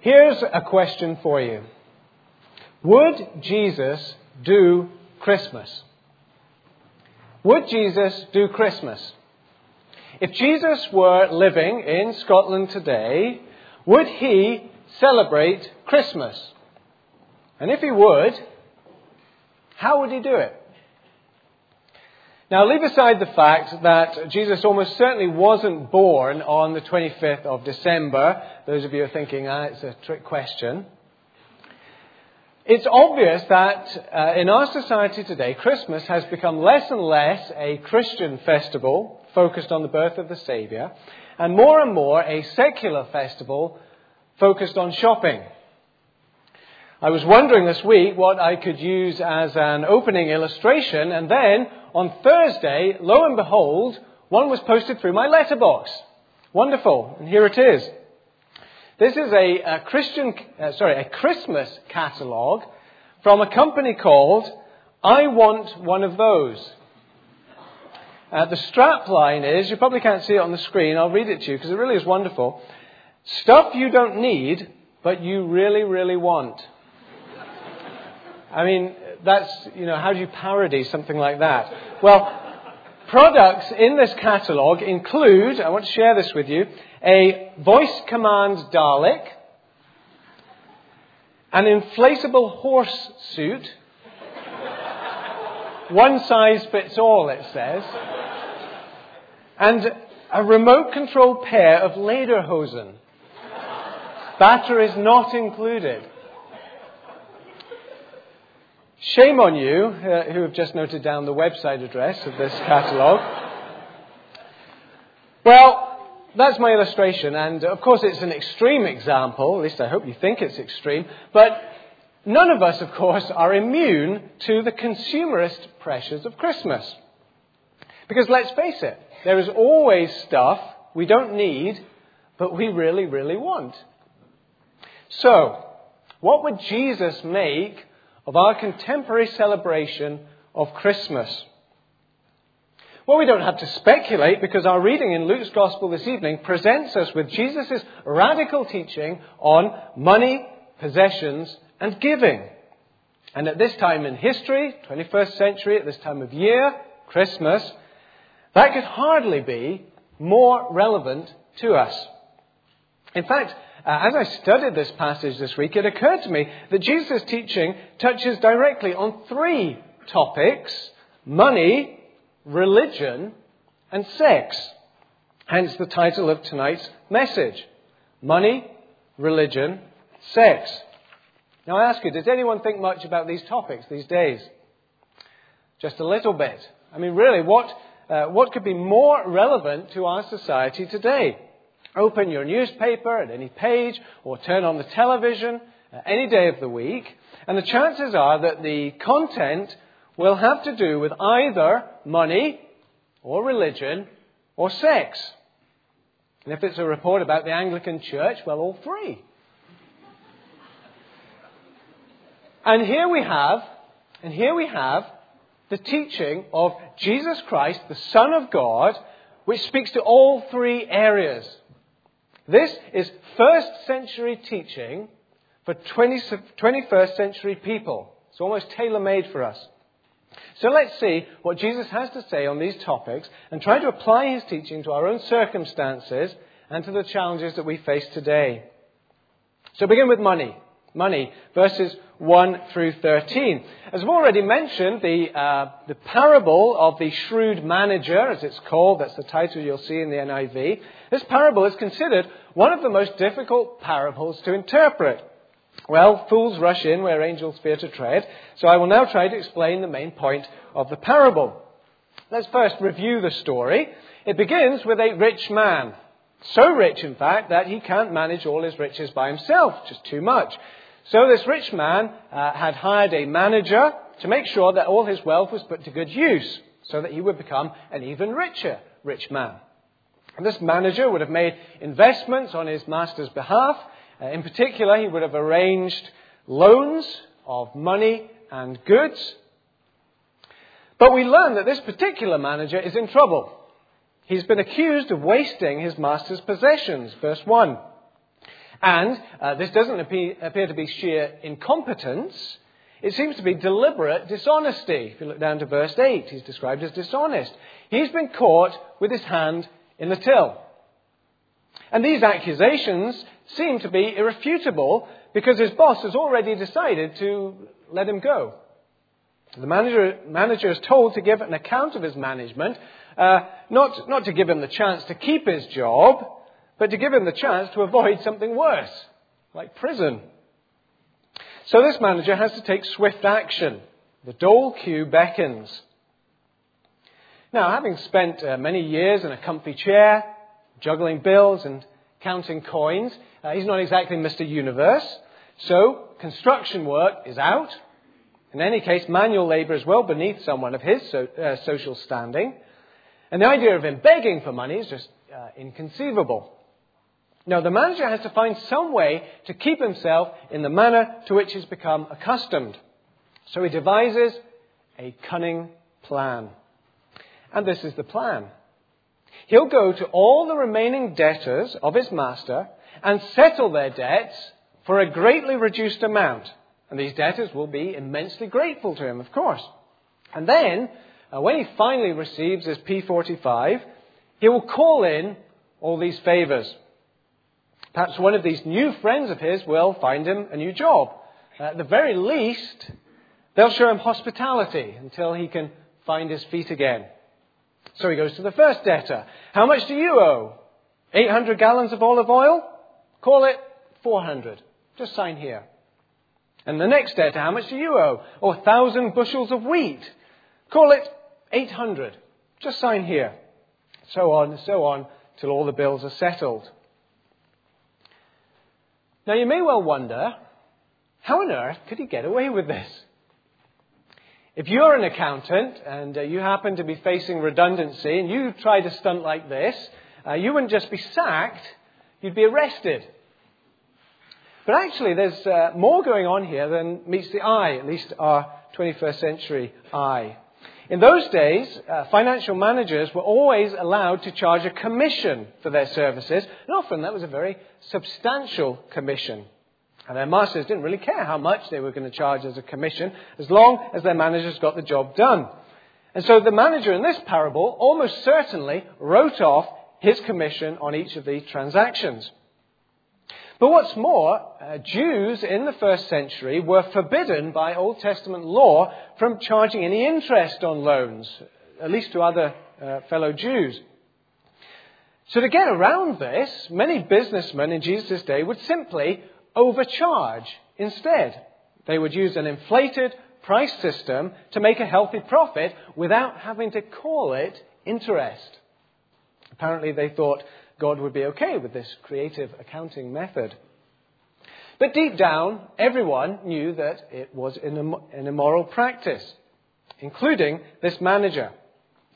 Here's a question for you Would Jesus do Christmas? Would Jesus do Christmas? If Jesus were living in Scotland today, would he celebrate Christmas? And if he would, how would he do it? Now, leave aside the fact that Jesus almost certainly wasn't born on the 25th of December. Those of you are thinking, ah, it's a trick question. It's obvious that uh, in our society today, Christmas has become less and less a Christian festival focused on the birth of the Saviour, and more and more a secular festival focused on shopping. I was wondering this week what I could use as an opening illustration, and then on Thursday, lo and behold, one was posted through my letterbox. Wonderful, and here it is. This is a, a Christian, uh, sorry, a Christmas catalogue from a company called I Want One of Those. Uh, the strap line is, you probably can't see it on the screen, I'll read it to you because it really is wonderful. Stuff you don't need, but you really, really want. I mean, that's, you know, how do you parody something like that? Well, products in this catalogue include, I want to share this with you, a voice command Dalek, an inflatable horse suit, one size fits all, it says, and a remote control pair of Lederhosen. Batteries not included. Shame on you uh, who have just noted down the website address of this catalogue. well, that's my illustration, and of course it's an extreme example, at least I hope you think it's extreme, but none of us, of course, are immune to the consumerist pressures of Christmas. Because let's face it, there is always stuff we don't need, but we really, really want. So, what would Jesus make of our contemporary celebration of Christmas. Well, we don't have to speculate because our reading in Luke's Gospel this evening presents us with Jesus' radical teaching on money, possessions, and giving. And at this time in history, 21st century, at this time of year, Christmas, that could hardly be more relevant to us. In fact, as I studied this passage this week, it occurred to me that Jesus' teaching touches directly on three topics money, religion, and sex. Hence the title of tonight's message Money, Religion, Sex. Now I ask you, does anyone think much about these topics these days? Just a little bit. I mean, really, what, uh, what could be more relevant to our society today? Open your newspaper at any page or turn on the television any day of the week, and the chances are that the content will have to do with either money or religion or sex. And if it's a report about the Anglican Church, well, all three. And here we have, and here we have the teaching of Jesus Christ, the Son of God, which speaks to all three areas this is first century teaching for 20, 21st century people. It's almost tailor made for us. So let's see what Jesus has to say on these topics and try to apply his teaching to our own circumstances and to the challenges that we face today. So begin with money money, verses 1 through 13. As I've already mentioned, the, uh, the parable of the shrewd manager, as it's called, that's the title you'll see in the NIV, this parable is considered one of the most difficult parables to interpret. Well, fools rush in where angels fear to tread, so I will now try to explain the main point of the parable. Let's first review the story. It begins with a rich man. So rich, in fact, that he can't manage all his riches by himself, just too much. So this rich man uh, had hired a manager to make sure that all his wealth was put to good use, so that he would become an even richer rich man. And this manager would have made investments on his master's behalf. Uh, in particular, he would have arranged loans of money and goods. But we learn that this particular manager is in trouble. He's been accused of wasting his master's possessions, verse 1. And uh, this doesn't appear, appear to be sheer incompetence. It seems to be deliberate dishonesty. If you look down to verse 8, he's described as dishonest. He's been caught with his hand in the till. And these accusations seem to be irrefutable because his boss has already decided to let him go. The manager, manager is told to give an account of his management, uh, not, not to give him the chance to keep his job, but to give him the chance to avoid something worse, like prison. So this manager has to take swift action. The dole queue beckons. Now, having spent uh, many years in a comfy chair, juggling bills and counting coins, uh, he's not exactly Mr. Universe. So, construction work is out. In any case, manual labour is well beneath someone of his so, uh, social standing. And the idea of him begging for money is just uh, inconceivable. No, the manager has to find some way to keep himself in the manner to which he's become accustomed. So he devises a cunning plan. And this is the plan. He'll go to all the remaining debtors of his master and settle their debts for a greatly reduced amount. And these debtors will be immensely grateful to him, of course. And then, uh, when he finally receives his P45, he will call in all these favors. Perhaps one of these new friends of his will find him a new job. Uh, at the very least, they'll show him hospitality until he can find his feet again. So he goes to the first debtor. How much do you owe? 800 gallons of olive oil? Call it 400. Just sign here. And the next debtor, how much do you owe? Or 1,000 bushels of wheat? Call it 800. Just sign here. So on and so on till all the bills are settled. Now you may well wonder, how on earth could he get away with this? If you're an accountant and uh, you happen to be facing redundancy and you tried a stunt like this, uh, you wouldn't just be sacked, you'd be arrested. But actually, there's uh, more going on here than meets the eye, at least our 21st century eye. In those days, uh, financial managers were always allowed to charge a commission for their services, and often that was a very substantial commission. And their masters didn't really care how much they were going to charge as a commission, as long as their managers got the job done. And so the manager in this parable almost certainly wrote off his commission on each of these transactions. But what's more, uh, Jews in the first century were forbidden by Old Testament law from charging any interest on loans, at least to other uh, fellow Jews. So to get around this, many businessmen in Jesus' day would simply overcharge instead. They would use an inflated price system to make a healthy profit without having to call it interest. Apparently, they thought God would be okay with this creative accounting method. But deep down, everyone knew that it was an immoral practice, including this manager.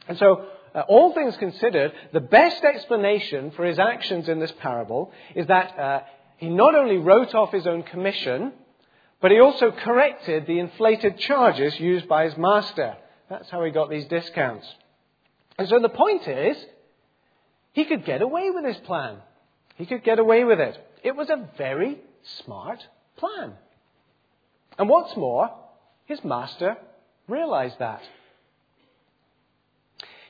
And so, uh, all things considered, the best explanation for his actions in this parable is that uh, he not only wrote off his own commission, but he also corrected the inflated charges used by his master. That's how he got these discounts. And so the point is, he could get away with his plan. He could get away with it. It was a very smart plan. And what's more, his master realized that.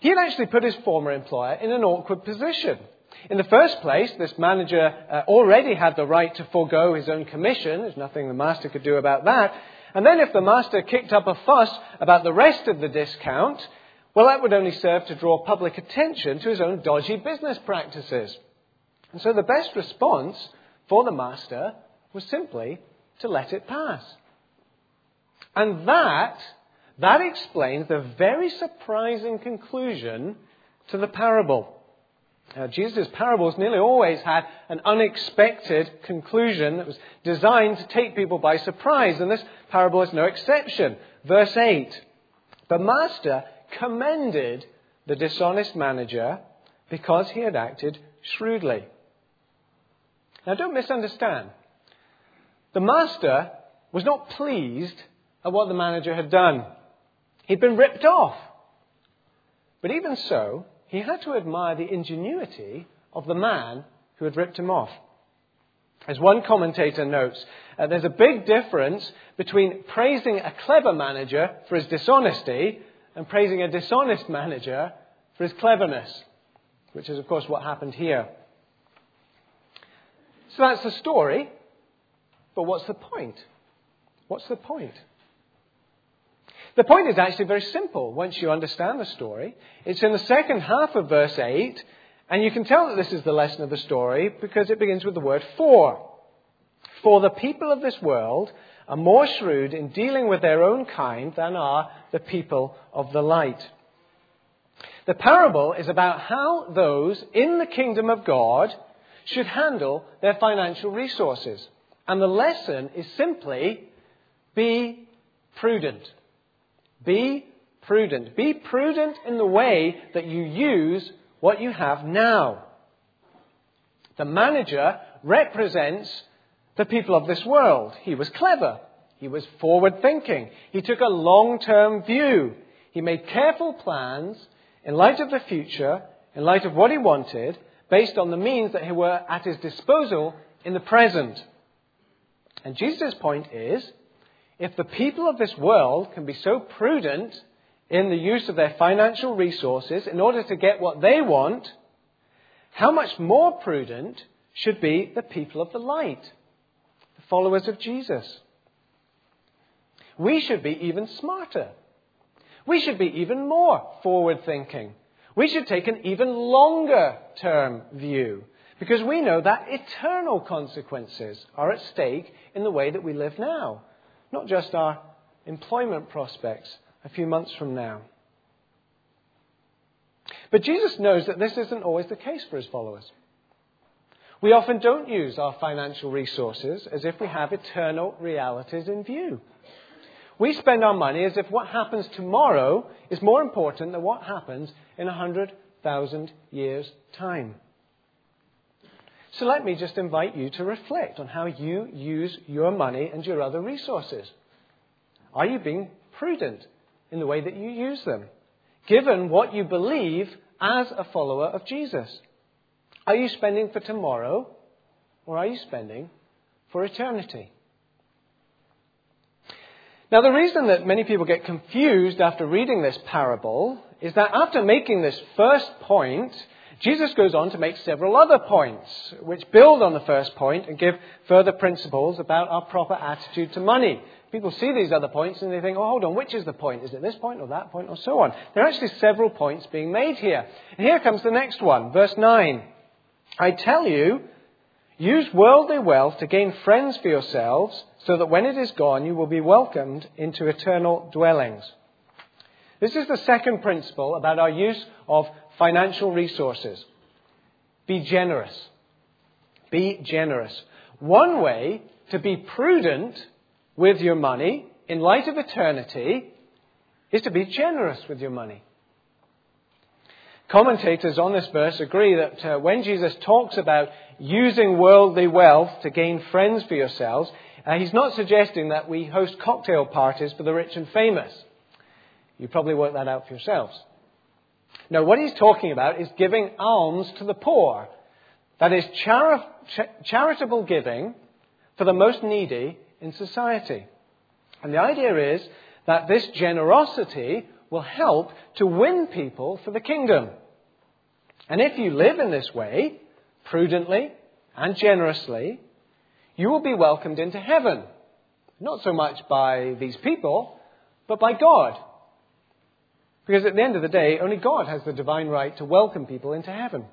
He had actually put his former employer in an awkward position. In the first place, this manager uh, already had the right to forego his own commission. There's nothing the master could do about that. And then if the master kicked up a fuss about the rest of the discount, well, that would only serve to draw public attention to his own dodgy business practices. And so the best response for the master was simply to let it pass. And that, that explains the very surprising conclusion to the parable. Uh, Jesus' parables nearly always had an unexpected conclusion that was designed to take people by surprise, and this parable is no exception. Verse 8 The master commended the dishonest manager because he had acted shrewdly. Now, don't misunderstand. The master was not pleased at what the manager had done. He'd been ripped off. But even so, he had to admire the ingenuity of the man who had ripped him off. As one commentator notes, uh, there's a big difference between praising a clever manager for his dishonesty and praising a dishonest manager for his cleverness, which is, of course, what happened here. So that's the story, but what's the point? What's the point? The point is actually very simple once you understand the story. It's in the second half of verse 8, and you can tell that this is the lesson of the story because it begins with the word for. For the people of this world are more shrewd in dealing with their own kind than are the people of the light. The parable is about how those in the kingdom of God should handle their financial resources. And the lesson is simply be prudent. Be prudent. Be prudent in the way that you use what you have now. The manager represents the people of this world. He was clever. He was forward thinking. He took a long term view. He made careful plans in light of the future, in light of what he wanted, based on the means that were at his disposal in the present. And Jesus' point is if the people of this world can be so prudent in the use of their financial resources in order to get what they want, how much more prudent should be the people of the light, the followers of Jesus? We should be even smarter. We should be even more forward thinking. We should take an even longer term view because we know that eternal consequences are at stake in the way that we live now not just our employment prospects a few months from now. But Jesus knows that this isn't always the case for his followers. We often don't use our financial resources as if we have eternal realities in view. We spend our money as if what happens tomorrow is more important than what happens in a hundred thousand years' time. So let me just invite you to reflect on how you use your money and your other resources. Are you being prudent in the way that you use them, given what you believe as a follower of Jesus? Are you spending for tomorrow or are you spending for eternity? Now, the reason that many people get confused after reading this parable is that after making this first point, Jesus goes on to make several other points, which build on the first point and give further principles about our proper attitude to money. People see these other points and they think, oh, hold on, which is the point? Is it this point or that point or so on? There are actually several points being made here. And here comes the next one, verse 9. I tell you, use worldly wealth to gain friends for yourselves, so that when it is gone, you will be welcomed into eternal dwellings. This is the second principle about our use of financial resources. Be generous. Be generous. One way to be prudent with your money in light of eternity is to be generous with your money. Commentators on this verse agree that uh, when Jesus talks about using worldly wealth to gain friends for yourselves, uh, he's not suggesting that we host cocktail parties for the rich and famous. You probably work that out for yourselves. No, what he's talking about is giving alms to the poor. That is chari- charitable giving for the most needy in society. And the idea is that this generosity will help to win people for the kingdom. And if you live in this way, prudently and generously, you will be welcomed into heaven. Not so much by these people, but by God. Because at the end of the day, only God has the divine right to welcome people into heaven.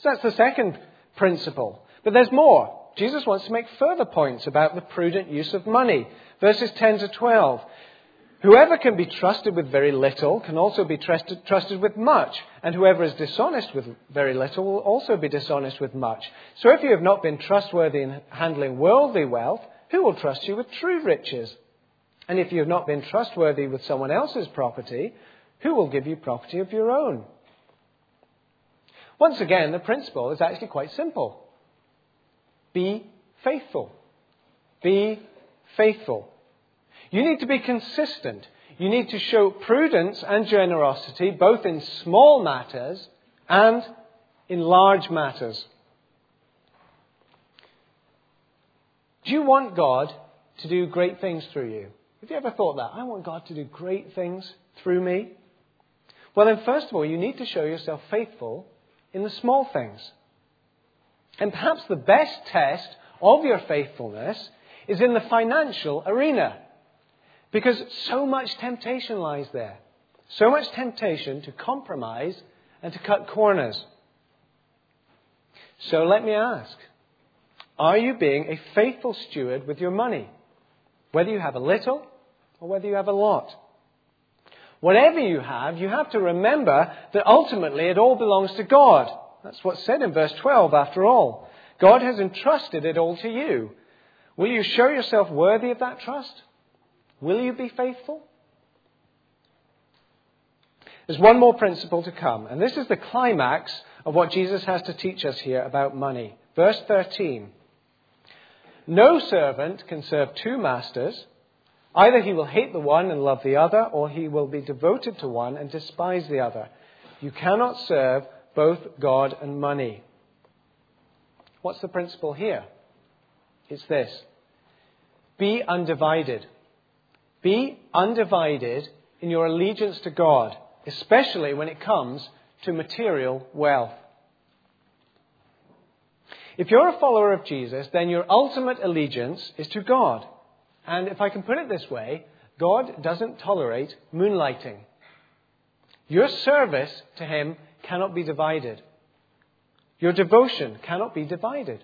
So that's the second principle. But there's more. Jesus wants to make further points about the prudent use of money. Verses 10 to 12. Whoever can be trusted with very little can also be trusted, trusted, with much, and whoever is dishonest with very little will also be dishonest with much. So if you have not been trustworthy in handling worldly wealth, who will trust you with true riches? And if you have not been trustworthy with someone else's property, who will give you property of your own? Once again, the principle is actually quite simple. Be faithful. Be faithful. You need to be consistent. You need to show prudence and generosity both in small matters and in large matters. Do you want God to do great things through you? Have you ever thought that? I want God to do great things through me. Well, then, first of all, you need to show yourself faithful in the small things. And perhaps the best test of your faithfulness is in the financial arena. Because so much temptation lies there. So much temptation to compromise and to cut corners. So let me ask Are you being a faithful steward with your money? Whether you have a little or whether you have a lot. Whatever you have, you have to remember that ultimately it all belongs to God. That's what's said in verse 12, after all. God has entrusted it all to you. Will you show yourself worthy of that trust? Will you be faithful? There's one more principle to come, and this is the climax of what Jesus has to teach us here about money. Verse 13. No servant can serve two masters. Either he will hate the one and love the other, or he will be devoted to one and despise the other. You cannot serve both God and money. What's the principle here? It's this be undivided. Be undivided in your allegiance to God, especially when it comes to material wealth. If you're a follower of Jesus, then your ultimate allegiance is to God. And if I can put it this way, God doesn't tolerate moonlighting. Your service to Him cannot be divided. Your devotion cannot be divided.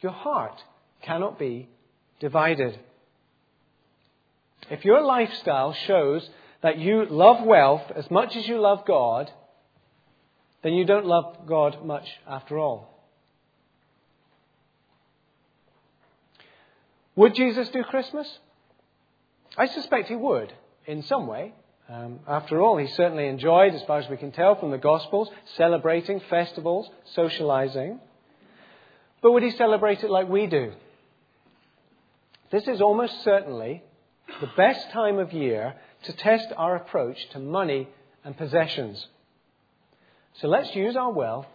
Your heart cannot be divided. If your lifestyle shows that you love wealth as much as you love God, then you don't love God much after all. Would Jesus do Christmas? I suspect he would, in some way. Um, after all, he certainly enjoyed, as far as we can tell from the Gospels, celebrating festivals, socializing. But would he celebrate it like we do? This is almost certainly the best time of year to test our approach to money and possessions. So let's use our wealth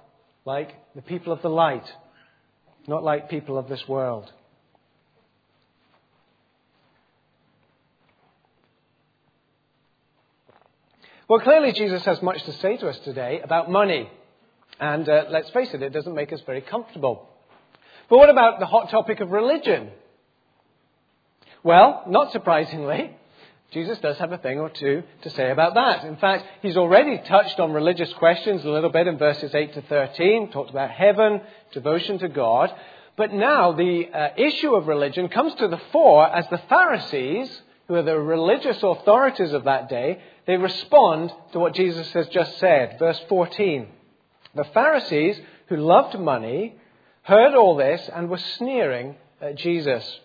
like the people of the light, not like people of this world. Well, clearly, Jesus has much to say to us today about money. And uh, let's face it, it doesn't make us very comfortable. But what about the hot topic of religion? Well, not surprisingly, Jesus does have a thing or two to say about that. In fact, he's already touched on religious questions a little bit in verses 8 to 13, talked about heaven, devotion to God. But now the uh, issue of religion comes to the fore as the Pharisees, who are the religious authorities of that day, they respond to what Jesus has just said. Verse 14. The Pharisees, who loved money, heard all this and were sneering at Jesus.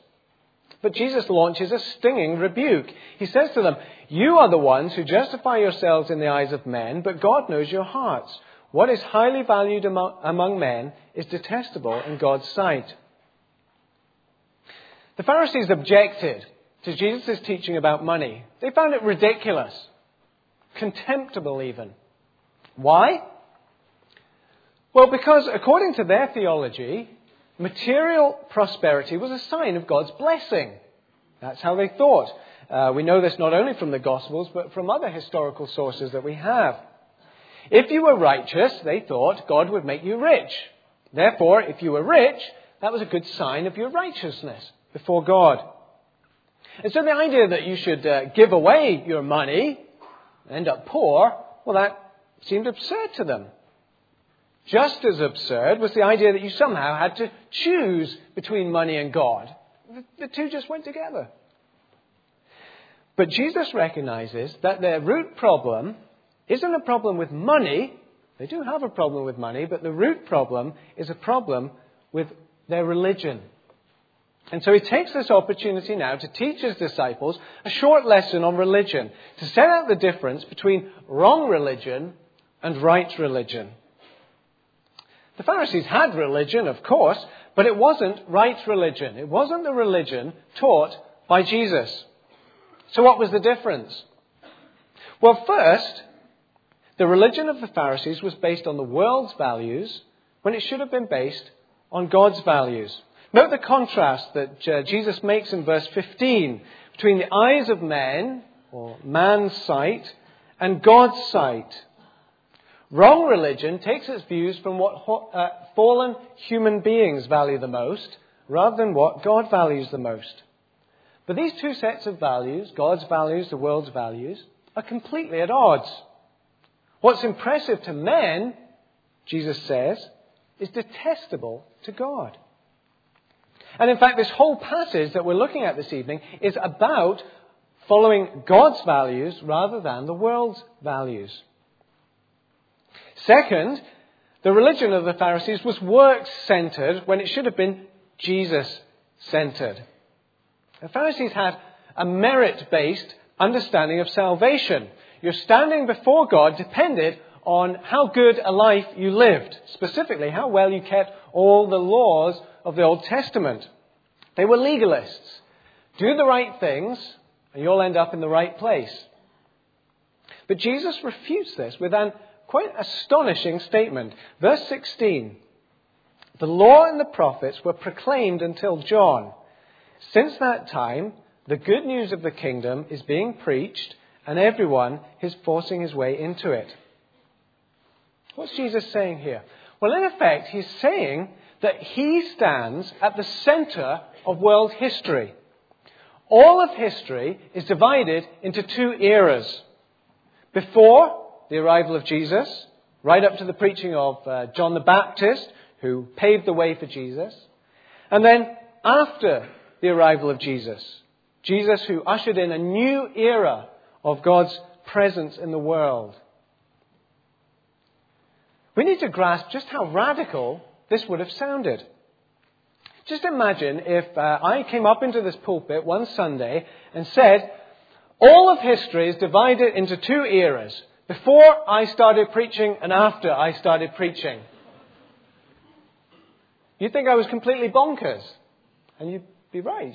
But Jesus launches a stinging rebuke. He says to them, You are the ones who justify yourselves in the eyes of men, but God knows your hearts. What is highly valued among men is detestable in God's sight. The Pharisees objected to Jesus' teaching about money. They found it ridiculous contemptible even. Why? Well, because according to their theology, material prosperity was a sign of God's blessing. That's how they thought. Uh, we know this not only from the Gospels, but from other historical sources that we have. If you were righteous, they thought God would make you rich. Therefore, if you were rich, that was a good sign of your righteousness before God. And so the idea that you should uh, give away your money and end up poor, well, that seemed absurd to them. Just as absurd was the idea that you somehow had to choose between money and God. The two just went together. But Jesus recognizes that their root problem isn't a problem with money. They do have a problem with money, but the root problem is a problem with their religion. And so he takes this opportunity now to teach his disciples a short lesson on religion, to set out the difference between wrong religion and right religion. The Pharisees had religion, of course, but it wasn't right religion. It wasn't the religion taught by Jesus. So what was the difference? Well, first, the religion of the Pharisees was based on the world's values when it should have been based on God's values. Note the contrast that uh, Jesus makes in verse 15 between the eyes of men, or man's sight, and God's sight. Wrong religion takes its views from what uh, fallen human beings value the most, rather than what God values the most. But these two sets of values, God's values, the world's values, are completely at odds. What's impressive to men, Jesus says, is detestable to God. And in fact, this whole passage that we're looking at this evening is about following God's values rather than the world's values. Second, the religion of the Pharisees was works centered when it should have been Jesus centered. The Pharisees had a merit based understanding of salvation. Your standing before God depended on how good a life you lived, specifically, how well you kept all the laws of the Old Testament. They were legalists. Do the right things, and you'll end up in the right place. But Jesus refutes this with an quite astonishing statement. Verse 16 The law and the prophets were proclaimed until John. Since that time, the good news of the kingdom is being preached, and everyone is forcing his way into it. What's Jesus saying here? Well, in effect, he's saying that he stands at the center of world history. All of history is divided into two eras. Before the arrival of Jesus, right up to the preaching of uh, John the Baptist, who paved the way for Jesus, and then after the arrival of Jesus, Jesus who ushered in a new era of God's presence in the world. We need to grasp just how radical this would have sounded. Just imagine if uh, I came up into this pulpit one Sunday and said, all of history is divided into two eras before I started preaching and after I started preaching. You'd think I was completely bonkers, and you'd be right.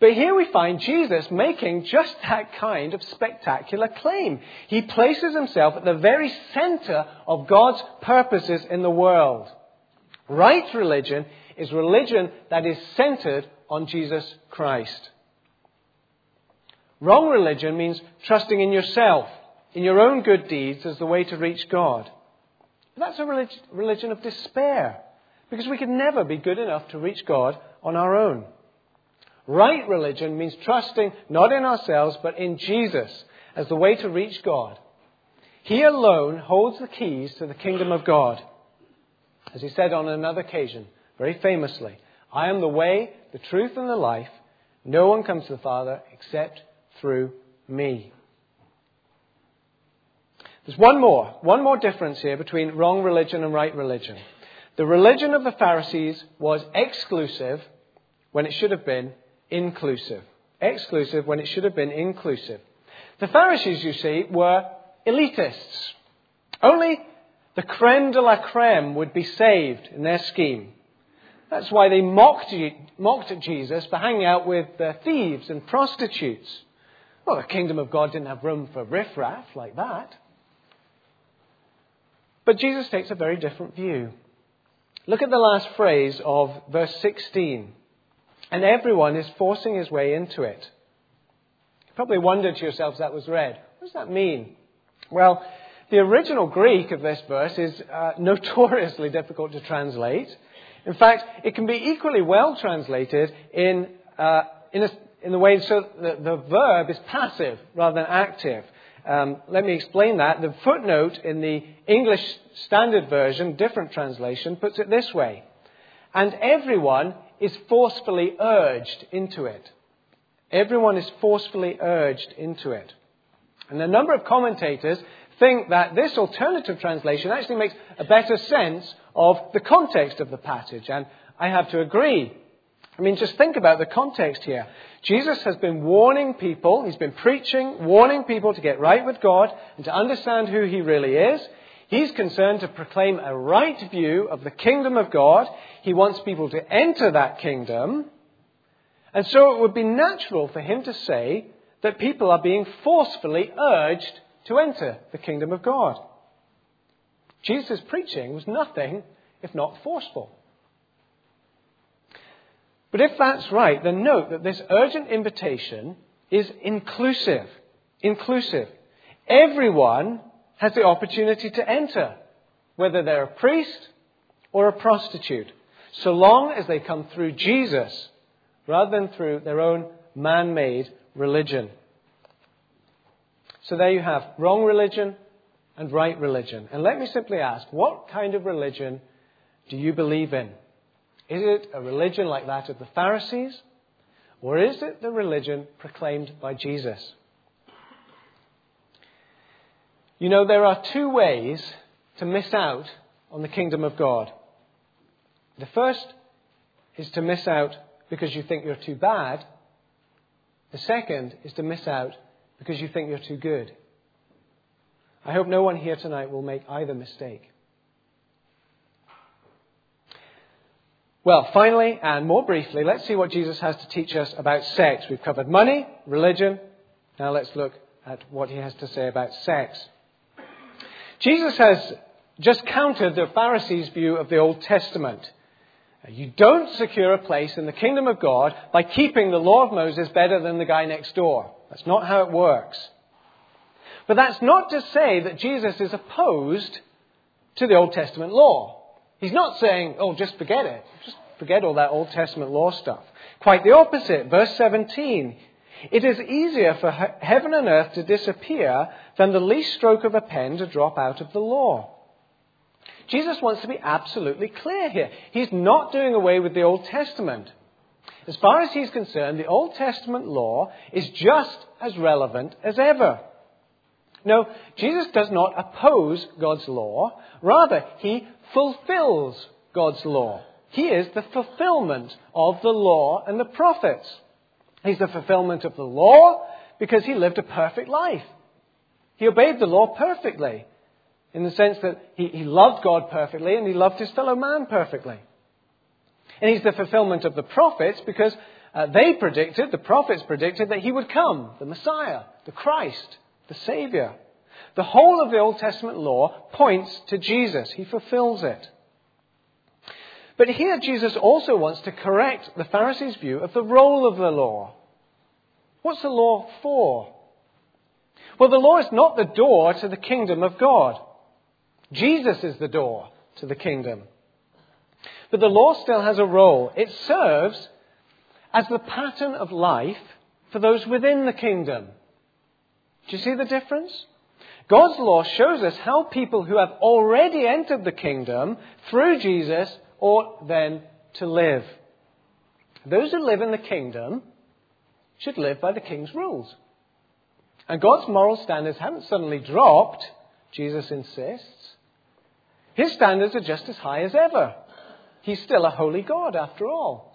But here we find Jesus making just that kind of spectacular claim. He places himself at the very center of God's purposes in the world. Right religion is religion that is centered on Jesus Christ. Wrong religion means trusting in yourself, in your own good deeds as the way to reach God. That's a religion of despair, because we can never be good enough to reach God on our own. Right religion means trusting not in ourselves, but in Jesus as the way to reach God. He alone holds the keys to the kingdom of God. As he said on another occasion, very famously, I am the way, the truth, and the life. No one comes to the Father except through me. There's one more, one more difference here between wrong religion and right religion. The religion of the Pharisees was exclusive when it should have been inclusive. Exclusive when it should have been inclusive. The Pharisees, you see, were elitists. Only the creme de la creme would be saved in their scheme. That's why they mocked, mocked Jesus for hanging out with thieves and prostitutes. Well, the kingdom of God didn't have room for riffraff like that. But Jesus takes a very different view. Look at the last phrase of verse 16 and everyone is forcing his way into it. You probably wondered to yourselves that was read. What does that mean? Well, the original Greek of this verse is uh, notoriously difficult to translate. In fact, it can be equally well translated in, uh, in, a, in, the way so that the verb is passive rather than active. Um, let me explain that. The footnote in the English Standard Version, different translation, puts it this way. And everyone is forcefully urged into it. Everyone is forcefully urged into it. And a number of commentators think that this alternative translation actually makes a better sense of the context of the passage, and I have to agree. I mean, just think about the context here. Jesus has been warning people, he's been preaching, warning people to get right with God and to understand who he really is. He's concerned to proclaim a right view of the kingdom of God. He wants people to enter that kingdom. And so it would be natural for him to say that people are being forcefully urged to enter the kingdom of God. Jesus' preaching was nothing if not forceful. But if that's right, then note that this urgent invitation is inclusive. Inclusive. Everyone has the opportunity to enter, whether they're a priest or a prostitute, so long as they come through Jesus rather than through their own man made religion. So there you have wrong religion and right religion. And let me simply ask what kind of religion do you believe in? Is it a religion like that of the Pharisees? Or is it the religion proclaimed by Jesus? You know, there are two ways to miss out on the kingdom of God. The first is to miss out because you think you're too bad. The second is to miss out because you think you're too good. I hope no one here tonight will make either mistake. Well, finally, and more briefly, let's see what Jesus has to teach us about sex. We've covered money, religion. Now let's look at what he has to say about sex. Jesus has just countered the Pharisees' view of the Old Testament. You don't secure a place in the kingdom of God by keeping the law of Moses better than the guy next door. That's not how it works. But that's not to say that Jesus is opposed to the Old Testament law. He's not saying, oh, just forget it. Just forget all that Old Testament law stuff. Quite the opposite. Verse 17. It is easier for heaven and earth to disappear than the least stroke of a pen to drop out of the law. Jesus wants to be absolutely clear here. He's not doing away with the Old Testament. As far as he's concerned, the Old Testament law is just as relevant as ever. No, Jesus does not oppose God's law. Rather, he fulfills God's law. He is the fulfillment of the law and the prophets. He's the fulfillment of the law because he lived a perfect life. He obeyed the law perfectly in the sense that he, he loved God perfectly and he loved his fellow man perfectly. And he's the fulfillment of the prophets because uh, they predicted, the prophets predicted, that he would come, the Messiah, the Christ, the Savior. The whole of the Old Testament law points to Jesus. He fulfills it. But here Jesus also wants to correct the Pharisees' view of the role of the law. What's the law for? Well, the law is not the door to the kingdom of God. Jesus is the door to the kingdom. But the law still has a role. It serves as the pattern of life for those within the kingdom. Do you see the difference? God's law shows us how people who have already entered the kingdom through Jesus ought then to live. Those who live in the kingdom should live by the king's rules. And God's moral standards haven't suddenly dropped, Jesus insists. His standards are just as high as ever. He's still a holy God, after all.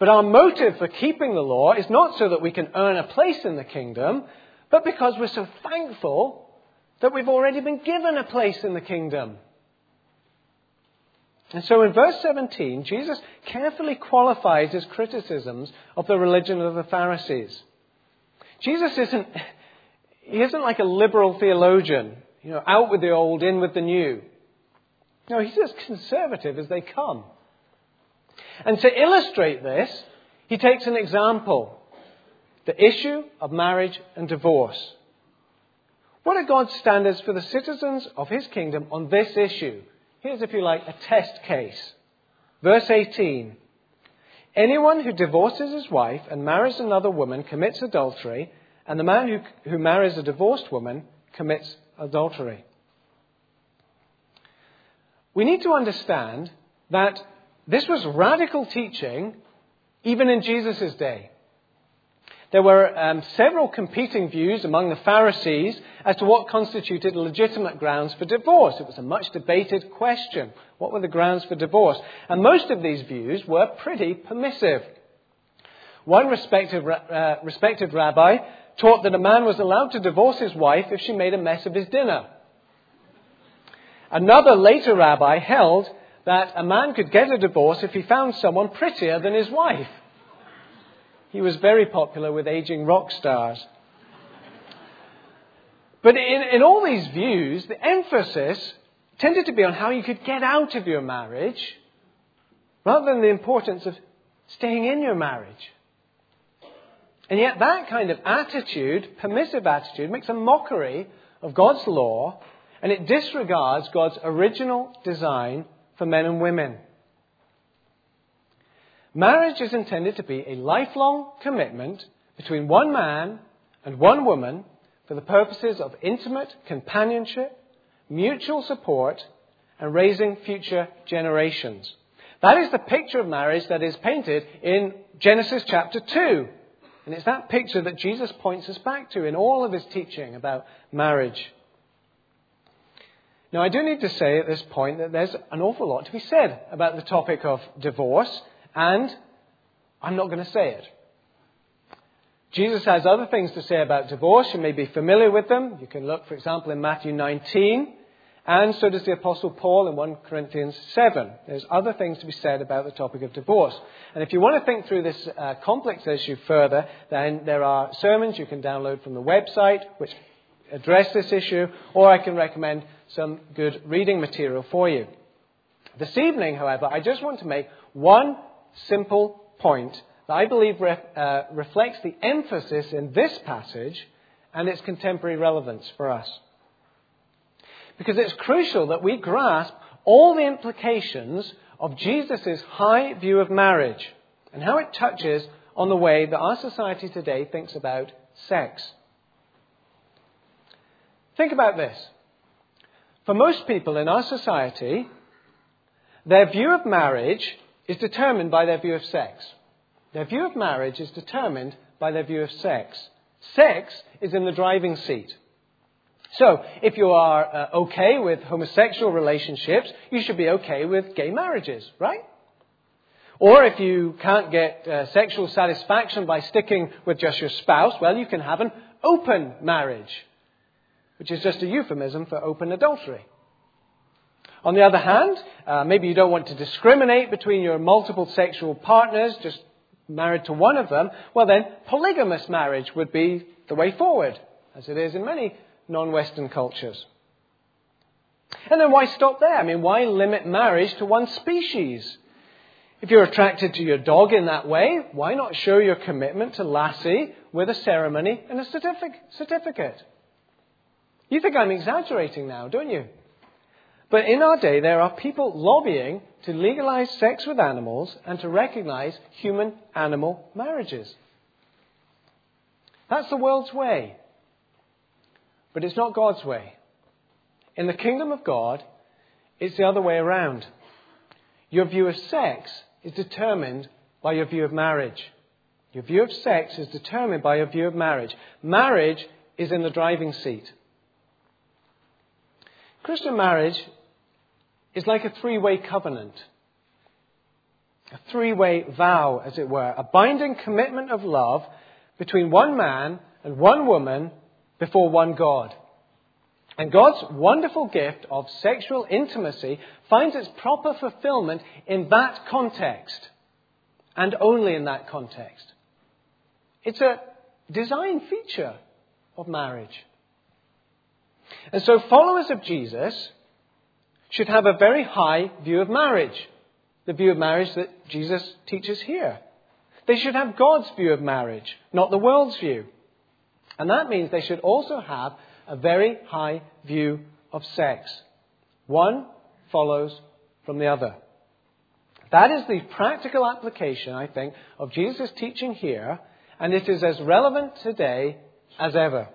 But our motive for keeping the law is not so that we can earn a place in the kingdom, but because we're so thankful that we've already been given a place in the kingdom. And so in verse 17, Jesus carefully qualifies his criticisms of the religion of the Pharisees. Jesus isn't, he isn't like a liberal theologian you know, out with the old, in with the new. No, he's as conservative as they come. And to illustrate this, he takes an example the issue of marriage and divorce. What are God's standards for the citizens of his kingdom on this issue? Here's, if you like, a test case. Verse 18 Anyone who divorces his wife and marries another woman commits adultery, and the man who, who marries a divorced woman commits adultery. We need to understand that this was radical teaching even in Jesus' day. There were um, several competing views among the Pharisees as to what constituted legitimate grounds for divorce. It was a much debated question. What were the grounds for divorce? And most of these views were pretty permissive. One respected, uh, respected rabbi taught that a man was allowed to divorce his wife if she made a mess of his dinner. Another later rabbi held that a man could get a divorce if he found someone prettier than his wife. He was very popular with aging rock stars. But in, in all these views, the emphasis tended to be on how you could get out of your marriage rather than the importance of staying in your marriage. And yet, that kind of attitude, permissive attitude, makes a mockery of God's law and it disregards God's original design for men and women. Marriage is intended to be a lifelong commitment between one man and one woman for the purposes of intimate companionship, mutual support, and raising future generations. That is the picture of marriage that is painted in Genesis chapter 2. And it's that picture that Jesus points us back to in all of his teaching about marriage. Now, I do need to say at this point that there's an awful lot to be said about the topic of divorce, and I'm not going to say it. Jesus has other things to say about divorce. You may be familiar with them. You can look, for example, in Matthew 19, and so does the Apostle Paul in 1 Corinthians 7. There's other things to be said about the topic of divorce. And if you want to think through this uh, complex issue further, then there are sermons you can download from the website which address this issue, or I can recommend some good reading material for you. This evening, however, I just want to make one simple point that I believe re- uh, reflects the emphasis in this passage and its contemporary relevance for us. Because it's crucial that we grasp all the implications of Jesus' high view of marriage and how it touches on the way that our society today thinks about sex. Think about this. For most people in our society, their view of marriage is determined by their view of sex. Their view of marriage is determined by their view of sex. Sex is in the driving seat. So, if you are uh, okay with homosexual relationships, you should be okay with gay marriages, right? Or if you can't get uh, sexual satisfaction by sticking with just your spouse, well, you can have an open marriage which is just a euphemism for open adultery. On the other hand, uh, maybe you don't want to discriminate between your multiple sexual partners, just married to one of them. Well, then, polygamous marriage would be the way forward, as it is in many non Western cultures. And then why stop there? I mean, why limit marriage to one species? If you're attracted to your dog in that way, why not show your commitment to Lassie with a ceremony and a certificate? You think I'm exaggerating now, don't you? But in our day, there are people lobbying to legalize sex with animals and to recognize human animal marriages. That's the world's way. But it's not God's way. In the kingdom of God, it's the other way around. Your view of sex is determined by your view of marriage. Your view of sex is determined by your view of marriage. Marriage is in the driving seat. Christian marriage is like a three way covenant, a three way vow, as it were, a binding commitment of love between one man and one woman before one God. And God's wonderful gift of sexual intimacy finds its proper fulfillment in that context, and only in that context. It's a design feature of marriage. And so followers of Jesus should have a very high view of marriage, the view of marriage that Jesus teaches here. They should have God's view of marriage, not the world's view. And that means they should also have a very high view of sex. One follows from the other. That is the practical application, I think, of Jesus' teaching here, and it is as relevant today as ever.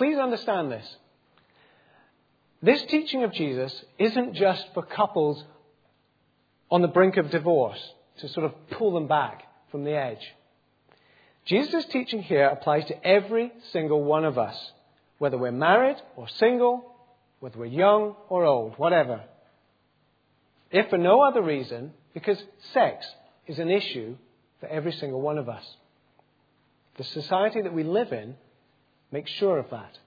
Please understand this. This teaching of Jesus isn't just for couples on the brink of divorce to sort of pull them back from the edge. Jesus' teaching here applies to every single one of us, whether we're married or single, whether we're young or old, whatever. If for no other reason, because sex is an issue for every single one of us. The society that we live in Make sure of that.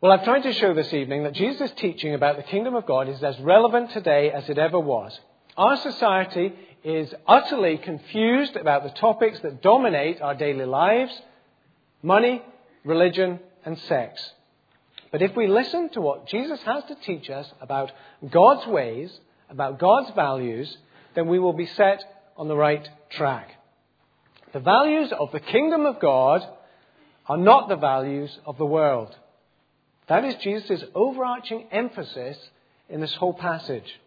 Well, I've tried to show this evening that Jesus' teaching about the kingdom of God is as relevant today as it ever was. Our society is utterly confused about the topics that dominate our daily lives money, religion, and sex. But if we listen to what Jesus has to teach us about God's ways, about God's values, then we will be set on the right track. The values of the kingdom of God are not the values of the world. That is Jesus' overarching emphasis in this whole passage.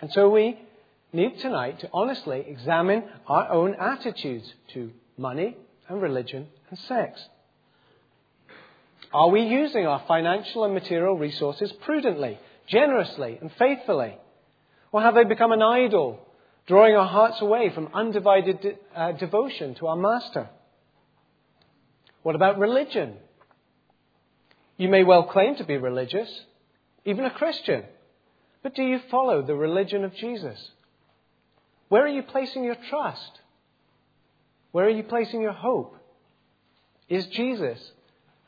And so we need tonight to honestly examine our own attitudes to money and religion and sex. Are we using our financial and material resources prudently, generously, and faithfully? Or have they become an idol, drawing our hearts away from undivided de- uh, devotion to our Master? What about religion? You may well claim to be religious, even a Christian, but do you follow the religion of Jesus? Where are you placing your trust? Where are you placing your hope? Is Jesus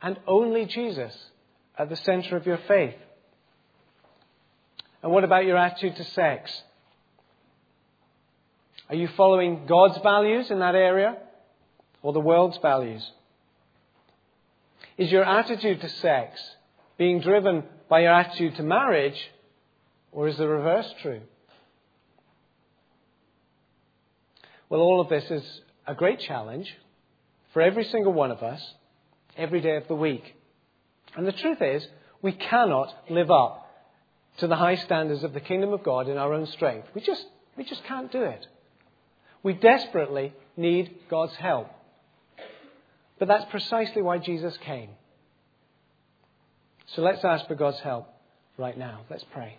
and only Jesus at the center of your faith? And what about your attitude to sex? Are you following God's values in that area or the world's values? Is your attitude to sex being driven by your attitude to marriage, or is the reverse true? Well, all of this is a great challenge for every single one of us every day of the week. And the truth is, we cannot live up to the high standards of the kingdom of God in our own strength. We just, we just can't do it. We desperately need God's help. But that's precisely why Jesus came. So let's ask for God's help right now. Let's pray.